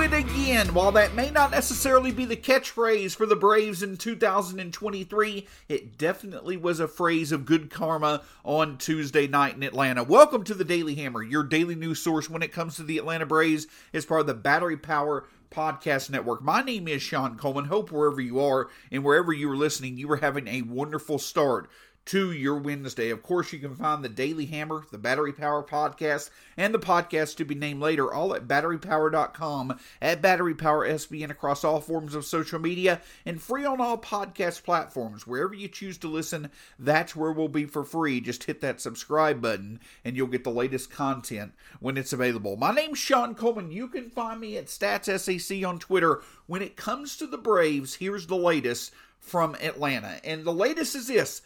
it again. While that may not necessarily be the catchphrase for the Braves in 2023, it definitely was a phrase of good karma on Tuesday night in Atlanta. Welcome to the Daily Hammer, your daily news source when it comes to the Atlanta Braves as part of the Battery Power Podcast Network. My name is Shawn Coleman. Hope wherever you are and wherever you are listening, you are having a wonderful start to your Wednesday. Of course, you can find the Daily Hammer, the Battery Power Podcast, and the podcast to be named later, all at batterypower.com, at Battery Power SBN across all forms of social media, and free on all podcast platforms. Wherever you choose to listen, that's where we'll be for free. Just hit that subscribe button, and you'll get the latest content when it's available. My name's Shawn Coleman. You can find me at StatsSAC on Twitter. When it comes to the Braves, here's the latest from Atlanta. And the latest is this.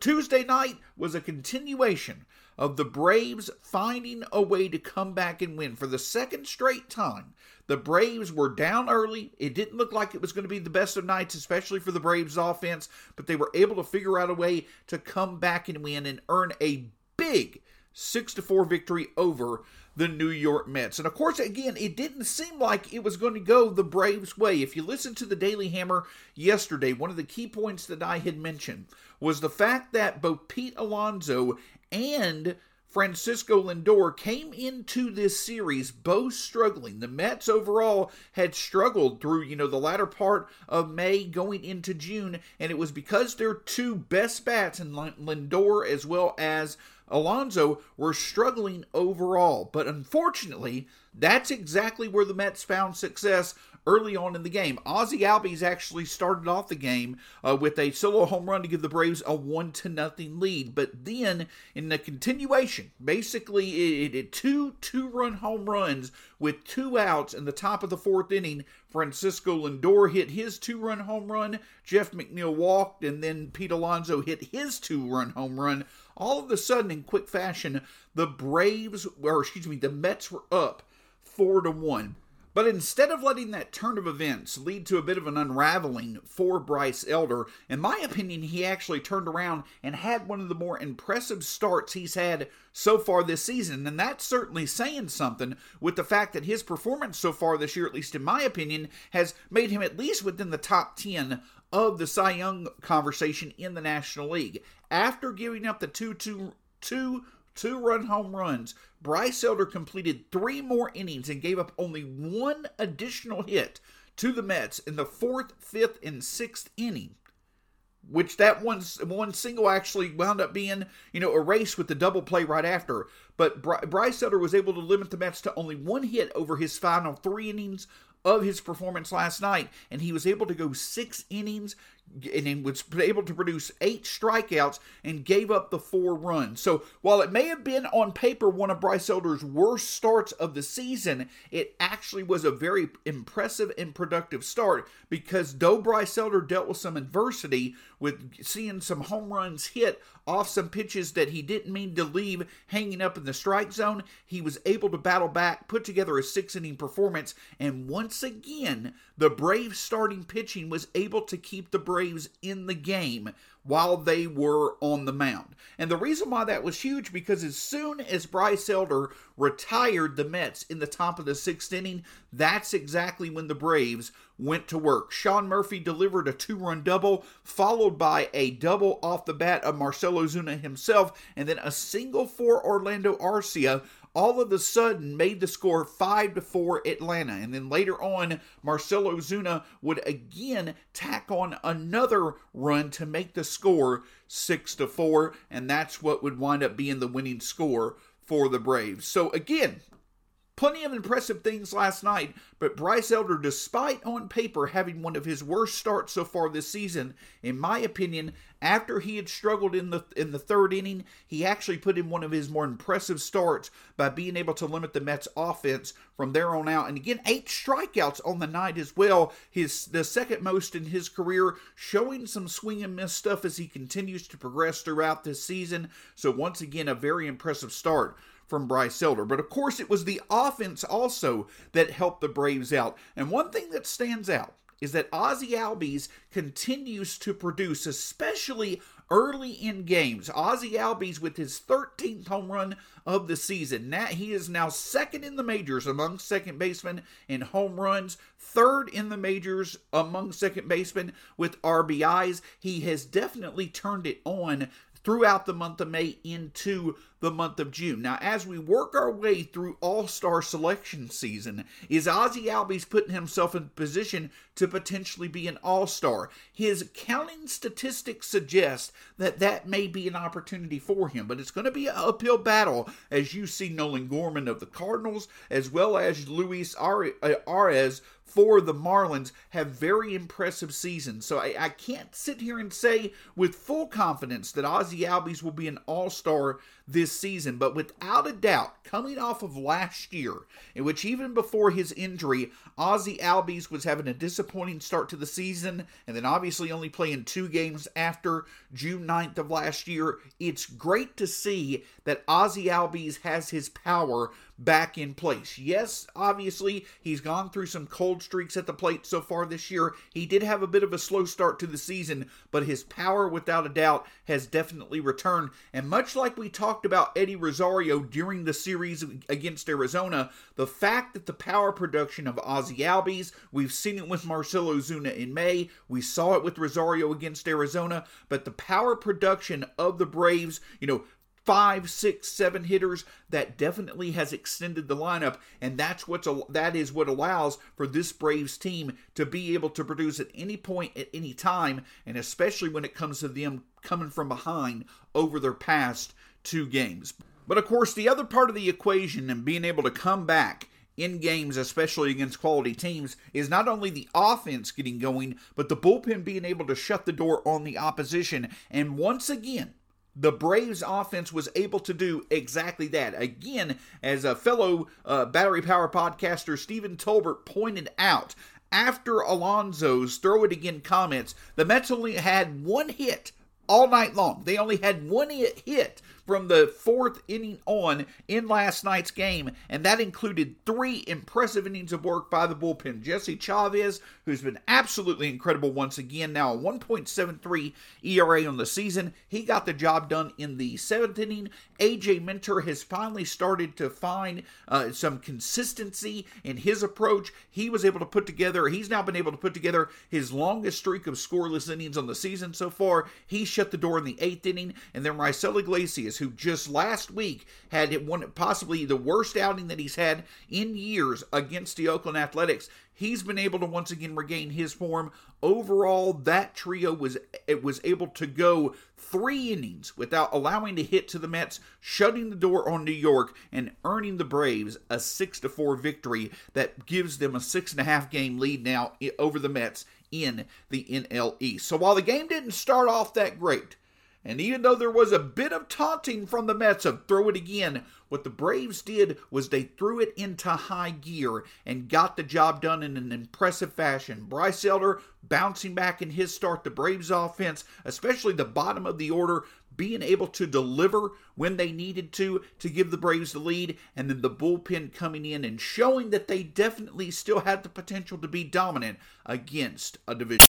Tuesday night was a continuation of the Braves finding a way to come back and win for the second straight time. The Braves were down early. It didn't look like it was going to be the best of nights, especially for the Braves offense, but they were able to figure out a way to come back and win and earn a big 6 to 4 victory over the New York Mets. And of course, again, it didn't seem like it was going to go the Braves' way. If you listen to the Daily Hammer yesterday, one of the key points that I had mentioned was the fact that both Pete Alonso and Francisco Lindor came into this series both struggling. The Mets overall had struggled through, you know, the latter part of May going into June, and it was because their two best bats in Lindor as well as Alonso were struggling overall. But unfortunately, that's exactly where the Mets found success early on in the game. Ozzie Albies actually started off the game uh, with a solo home run to give the Braves a one to nothing lead. But then in the continuation, basically it, it two two run home runs with two outs in the top of the fourth inning. Francisco Lindor hit his two run home run. Jeff McNeil walked, and then Pete Alonso hit his two run home run. All of a sudden, in quick fashion, the Braves, or excuse me, the Mets were up four to one. But instead of letting that turn of events lead to a bit of an unraveling for Bryce Elder, in my opinion, he actually turned around and had one of the more impressive starts he's had so far this season. And that's certainly saying something with the fact that his performance so far this year, at least in my opinion, has made him at least within the top 10 of the Cy Young conversation in the National League. After giving up the 2 2 2 two run home runs. Bryce Elder completed three more innings and gave up only one additional hit to the Mets in the fourth, fifth, and sixth inning. Which that one one single actually wound up being, you know, erased with the double play right after. But Bryce Elder was able to limit the Mets to only one hit over his final three innings of his performance last night, and he was able to go six innings, and was able to produce eight strikeouts and gave up the four runs. So while it may have been on paper one of Bryce Elder's worst starts of the season, it actually was a very impressive and productive start because though Bryce Elder dealt with some adversity with seeing some home runs hit off some pitches that he didn't mean to leave hanging up in the strike zone, he was able to battle back, put together a six inning performance, and once again, the Braves starting pitching was able to keep the Braves in the game while they were on the mound. And the reason why that was huge because as soon as Bryce Elder retired the Mets in the top of the sixth inning, that's exactly when the Braves went to work. Sean Murphy delivered a two run double, followed by a double off the bat of Marcell Ozuna himself, and then a single for Orlando Arcia all of a sudden made the score 5 to 4 Atlanta. And then later on, Marcell Ozuna would again tack on another run to make the score 6 to 4, and that's what would wind up being the winning score for the Braves. So again, Plenty of impressive things last night, but Bryce Elder, despite on paper having one of his worst starts so far this season, in my opinion, after he had struggled in the in the third inning, he actually put in one of his more impressive starts by being able to limit the Mets offense from there on out. And again, eight strikeouts on the night as well. His the second most in his career, showing some swing and miss stuff as he continues to progress throughout this season. So once again, a very impressive start from Bryce Elder. But of course, it was the offense also that helped the Braves out. And one thing that stands out is that Ozzie Albies continues to produce, especially early in games. Ozzie Albies with his 13th home run of the season. Now he is now second in the majors among second basemen in home runs, third in the majors among second basemen with RBIs. He has definitely turned it on throughout the month of May into the month of June. Now, as we work our way through All Star selection season, is Ozzie Albies putting himself in position to potentially be an All Star? His counting statistics suggest that that may be an opportunity for him, but it's going to be an uphill battle as you see Nolan Gorman of the Cardinals, as well as Luis Arraez uh, for the Marlins have very impressive seasons. So I, I, can't sit here and say with full confidence that Ozzie Albies will be an all star this season, but without a doubt, coming off of last year, in which even before his injury, Ozzie Albies was having a disappointing start to the season, and then obviously only playing two games after June 9th of last year, it's great to see that Ozzie Albies has his power back in place. Yes, obviously, he's gone through some cold streaks at the plate so far this year. He did have a bit of a slow start to the season, but his power, without a doubt, has definitely returned. And much like we talked about Eddie Rosario during the series against Arizona, the fact that the power production of Ozzie Albies, we've seen it with Marcell Ozuna in May, we saw it with Rosario against Arizona, but the power production of the Braves, you know, five, six, seven hitters, that definitely has extended the lineup, and that's what's that is what allows for this Braves team to be able to produce at any point at any time, and especially when it comes to them coming from behind over their past two games. But of course, the other part of the equation and being able to come back in games, especially against quality teams, is not only the offense getting going, but the bullpen being able to shut the door on the opposition. And once again, the Braves offense was able to do exactly that. Again, as a fellow uh, Battery Power podcaster, Stephen Tolbert pointed out, after Alonso's throw it again comments, the Mets only had one hit all night long. They only had one hit from the fourth inning on in last night's game, and that included three impressive innings of work by the bullpen. Jesse Chavez, who's been absolutely incredible once again, now a 1.73 ERA on the season. He got the job done in the seventh inning. AJ Minter has finally started to find uh, some consistency in his approach. He was able to put together, he's now been able to put together his longest streak of scoreless innings on the season so far. He shut the door in the eighth inning, and then Raisel Iglesias who just last week had one possibly the worst outing that he's had in years against the Oakland Athletics. He's been able to once again regain his form. Overall, that trio was it was able to go three innings without allowing a hit to the Mets, shutting the door on New York and earning the Braves a six to four victory that gives them a six and a half game lead now over the Mets in the NL East. So while the game didn't start off that great, and even though there was a bit of taunting from the Mets of throw it again, what the Braves did was they threw it into high gear and got the job done in an impressive fashion. Bryce Elder bouncing back in his start, the Braves offense, especially the bottom of the order, being able to deliver when they needed to to give the Braves the lead, and then the bullpen coming in and showing that they definitely still had the potential to be dominant against a division.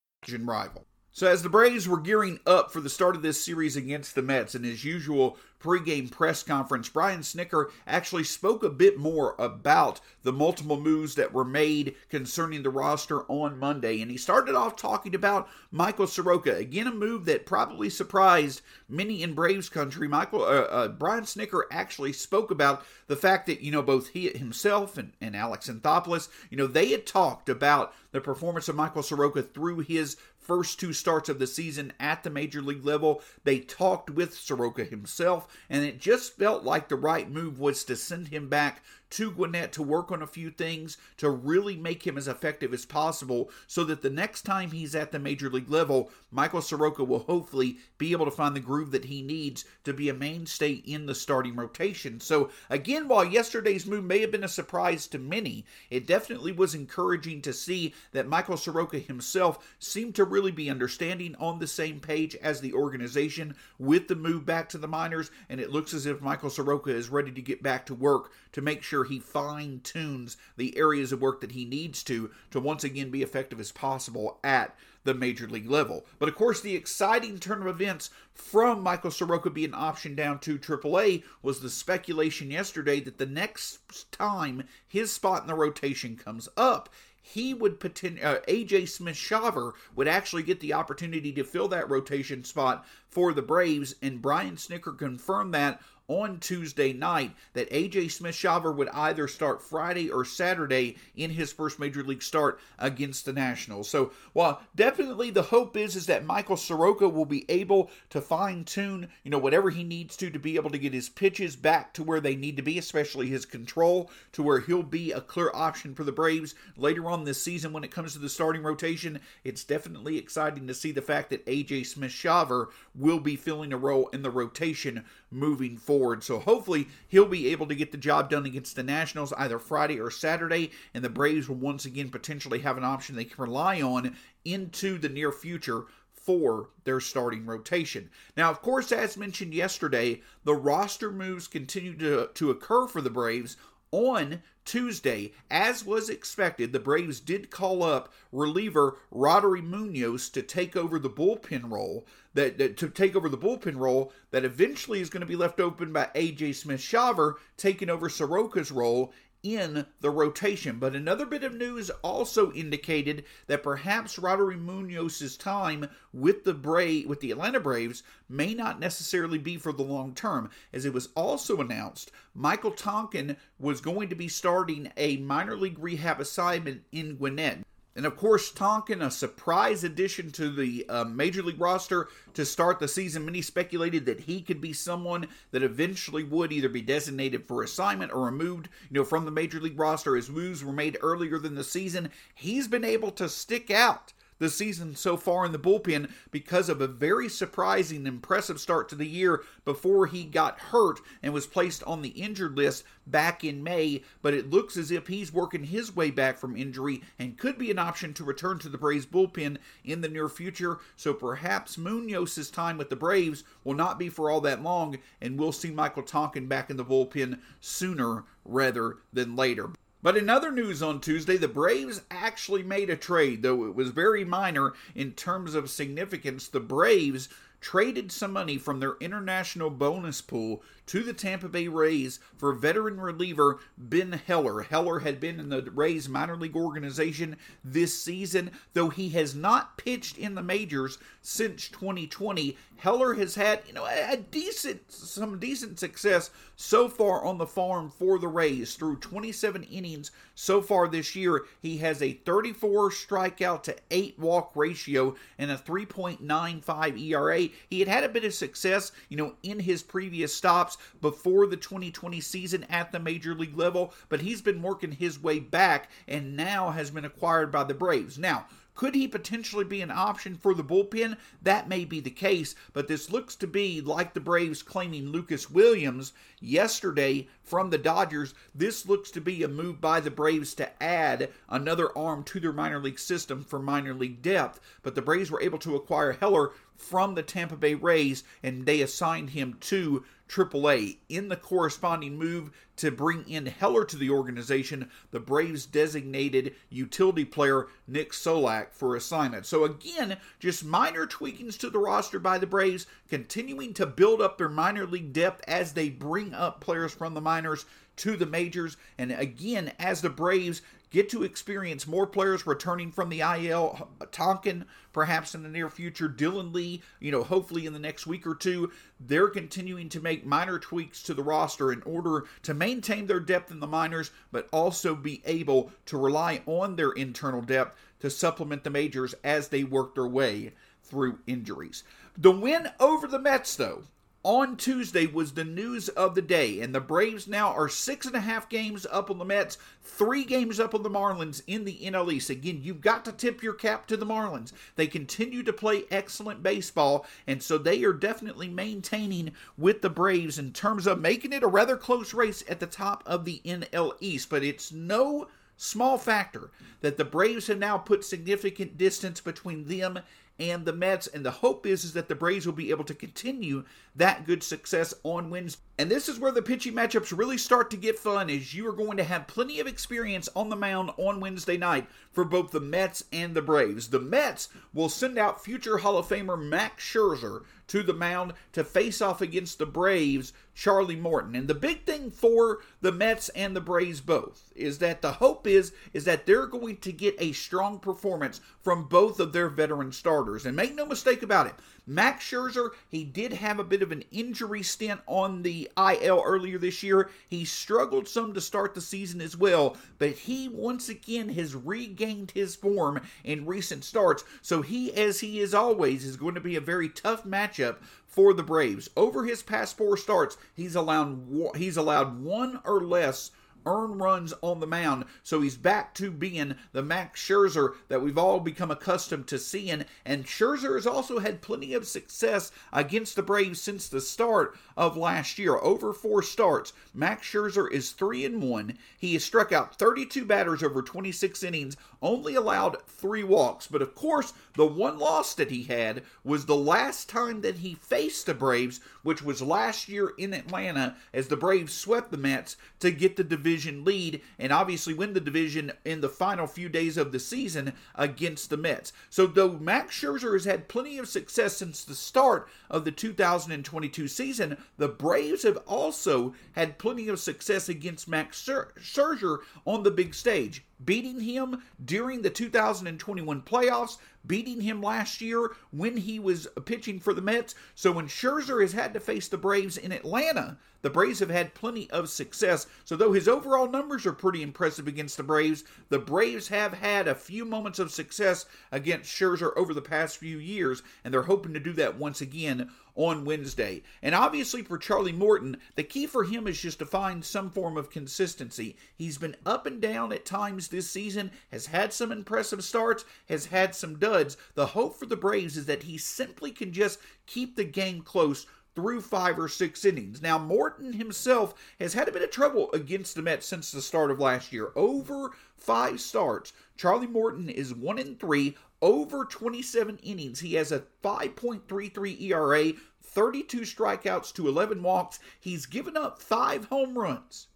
rival. So, as the Braves were gearing up for the start of this series against the Mets, in his usual pregame press conference, Brian Snitker actually spoke a bit more about the multiple moves that were made concerning the roster on Monday. And he started off talking about Michael Soroka. Again, a move that probably surprised many in Braves country. Michael uh, uh, Brian Snitker actually spoke about the fact that, you know, both he himself and, and Alex Anthopoulos, you know, they had talked about the performance of Michael Soroka through his first two starts of the season at the major league level. They talked with Soroka himself, and it just felt like the right move was to send him back to Gwinnett to work on a few things to really make him as effective as possible so that the next time he's at the major league level, Michael Soroka will hopefully be able to find the groove that he needs to be a mainstay in the starting rotation. So, again, while yesterday's move may have been a surprise to many, it definitely was encouraging to see that Michael Soroka himself seemed to really be understanding on the same page as the organization with the move back to the minors, and it looks as if Michael Soroka is ready to get back to work to make sure he fine tunes the areas of work that he needs to to once again be effective as possible at the major league level. But of course, the exciting turn of events from Michael Soroka being optioned down to AAA was the speculation yesterday that the next time his spot in the rotation comes up, he would potentially uh, AJ Smith Shawver would actually get the opportunity to fill that rotation spot for the Braves, and Brian Snitker confirmed that on Tuesday night that AJ Smith Shawver would either start Friday or Saturday in his first major league start against the Nationals. So while definitely the hope is is that Michael Soroka will be able to fine tune, you know, whatever he needs to to be able to get his pitches back to where they need to be, especially his control, to where he'll be a clear option for the Braves later on this season when it comes to the starting rotation. It's definitely exciting to see the fact that AJ Smith Shawver will be filling a role in the rotation moving forward. So hopefully he'll be able to get the job done against the Nationals either Friday or Saturday, and the Braves will once again potentially have an option they can rely on into the near future for their starting rotation. Now, of course, as mentioned yesterday, the roster moves continue to, to occur for the Braves on Tuesday, as was expected, the Braves did call up reliever Roddery Munoz to take over the bullpen role. That, that, to take over the bullpen role that eventually is going to be left open by AJ Smith Shawver taking over Soroka's role in the rotation. But another bit of news also indicated that perhaps Roddery Munoz's time with the Bra- with the Atlanta Braves may not necessarily be for the long term, as it was also announced Michael Tonkin was going to be starting a minor league rehab assignment in Gwinnett. And of course, Tonkin, a surprise addition to the uh, major league roster to start the season. Many speculated that he could be someone that eventually would either be designated for assignment or removed, you know, from the major league roster as moves were made earlier than the season. He's been able to stick out the season so far in the bullpen because of a very surprising, impressive start to the year before he got hurt and was placed on the injured list back in May. But it looks as if he's working his way back from injury and could be an option to return to the Braves bullpen in the near future. So perhaps Munoz's time with the Braves will not be for all that long, and we'll see Michael Tonkin back in the bullpen sooner rather than later. But in other news on Tuesday, the Braves actually made a trade, though it was very minor in terms of significance. The Braves traded some money from their international bonus pool to the Tampa Bay Rays for veteran reliever Ben Heller. Heller had been in the Rays minor league organization this season, though he has not pitched in the majors since 2020. Heller has had, you know, a decent some decent success so far on the farm for the Rays through 27 innings so far this year. He has a 34 strikeout to 8 walk ratio and a 3.95 ERA. He had had a bit of success, you know, in his previous stops before the 2020 season at the major league level, but he's been working his way back and now has been acquired by the Braves. Now, Could he potentially be an option for the bullpen? That may be the case, but this looks to be like the Braves claiming Lucas Williams yesterday from the Dodgers. This looks to be a move by the Braves to add another arm to their minor league system for minor league depth, but the Braves were able to acquire Heller from the Tampa Bay Rays and they assigned him to AAA. In the corresponding move to bring in Heller to the organization, the Braves designated utility player Nick Solak for assignment. So, again, just minor tweakings to the roster by the Braves, continuing to build up their minor league depth as they bring up players from the minors to the majors. And again, as the Braves get to experience more players returning from the IL. Tonkin, perhaps in the near future, Dylan Lee, you know, hopefully in the next week or two. They're continuing to make minor tweaks to the roster in order to maintain their depth in the minors, but also be able to rely on their internal depth to supplement the majors as they work their way through injuries. The win over the Mets, though, on Tuesday was the news of the day, and the Braves now are six and a half games up on the Mets, three games up on the Marlins in the NL East. Again, you've got to tip your cap to the Marlins. They continue to play excellent baseball, and so they are definitely maintaining with the Braves in terms of making it a rather close race at the top of the NL East. But it's no small factor that the Braves have now put significant distance between them and the Mets. And the hope is, is that the Braves will be able to continue that good success on Wednesday. And this is where the pitching matchups really start to get fun, as you are going to have plenty of experience on the mound on Wednesday night for both the Mets and the Braves. The Mets will send out future Hall of Famer Max Scherzer to the mound to face off against the Braves, Charlie Morton. And the big thing for the Mets and the Braves both is that the hope is is that they're going to get a strong performance from both of their veteran starters. And make no mistake about it, Max Scherzer, he did have a bit of an injury stint on the IL earlier this year. He struggled some to start the season as well, but he once again has regained his form in recent starts. So he, as he is always, is going to be a very tough matchup for the Braves. Over his past four starts, he's allowed he's allowed one or less earn runs on the mound. So he's back to being the Max Scherzer that we've all become accustomed to seeing. And Scherzer has also had plenty of success against the Braves since the start of last year. Over four starts, Max Scherzer is 3 and 1. He has struck out 32 batters over 26 innings, only allowed 3 walks. But of course, the one loss that he had was the last time that he faced the Braves, which was last year in Atlanta as the Braves swept the Mets to get the division division lead and obviously win the division in the final few days of the season against the Mets. So, though Max Scherzer has had plenty of success since the start of the 2022 season, the Braves have also had plenty of success against Max Scherzer on the big stage beating him during the 2021 playoffs, beating him last year when he was pitching for the Mets. So when Scherzer has had to face the Braves in Atlanta, the Braves have had plenty of success. So though his overall numbers are pretty impressive against the Braves, the Braves have had a few moments of success against Scherzer over the past few years, and they're hoping to do that once again on Wednesday. And obviously, for Charlie Morton, the key for him is just to find some form of consistency. He's been up and down at times this season, has had some impressive starts, has had some duds. The hope for the Braves is that he simply can just keep the game close through five or six innings. Now, Morton himself has had a bit of trouble against the Mets since the start of last year. Over five starts, Charlie Morton is one in three, over 27 innings. He has a 5.33 ERA, 32 strikeouts to 11 walks. He's given up five home runs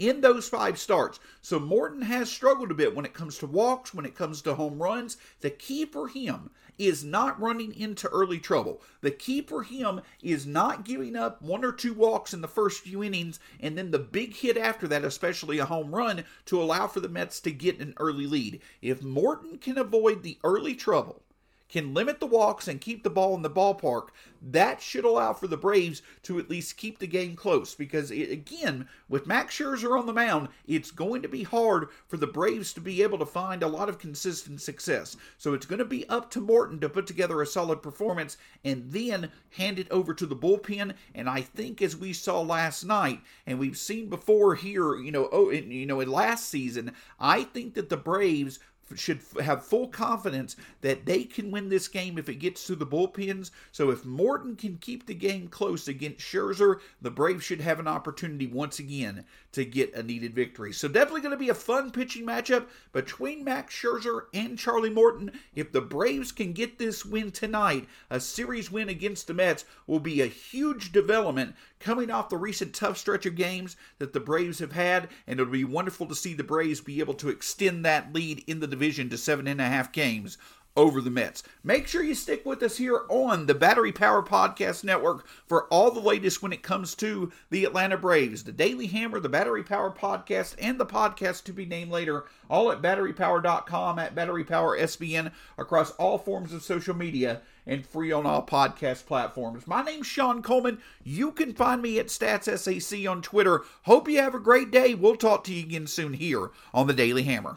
in those five starts. So Morton has struggled a bit when it comes to walks, when it comes to home runs. The key for him is not running into early trouble. The key for him is not giving up one or two walks in the first few innings and then the big hit after that, especially a home run, to allow for the Mets to get an early lead. If Morton can avoid the early trouble, can limit the walks and keep the ball in the ballpark, that should allow for the Braves to at least keep the game close. Because, it, again, with Max Scherzer on the mound, it's going to be hard for the Braves to be able to find a lot of consistent success. So it's going to be up to Morton to put together a solid performance and then hand it over to the bullpen. And I think, as we saw last night, and we've seen before here, you know, oh, you know, in last season, I think that the Braves should have full confidence that they can win this game if it gets to the bullpens. So if Morton can keep the game close against Scherzer, the Braves should have an opportunity once again to get a needed victory. So definitely going to be a fun pitching matchup between Max Scherzer and Charlie Morton. If the Braves can get this win tonight, a series win against the Mets will be a huge development coming off the recent tough stretch of games that the Braves have had, and it'll be wonderful to see the Braves be able to extend that lead in the division to seven and a half games over the Mets. Make sure you stick with us here on the Battery Power Podcast Network for all the latest when it comes to the Atlanta Braves. The Daily Hammer, the Battery Power Podcast, and the podcast to be named later, all at batterypower.com, at Battery Power SBN, across all forms of social media and free on all podcast platforms. My name's Shawn Coleman. You can find me at StatsSAC on Twitter. Hope you have a great day. We'll talk to you again soon here on the Daily Hammer.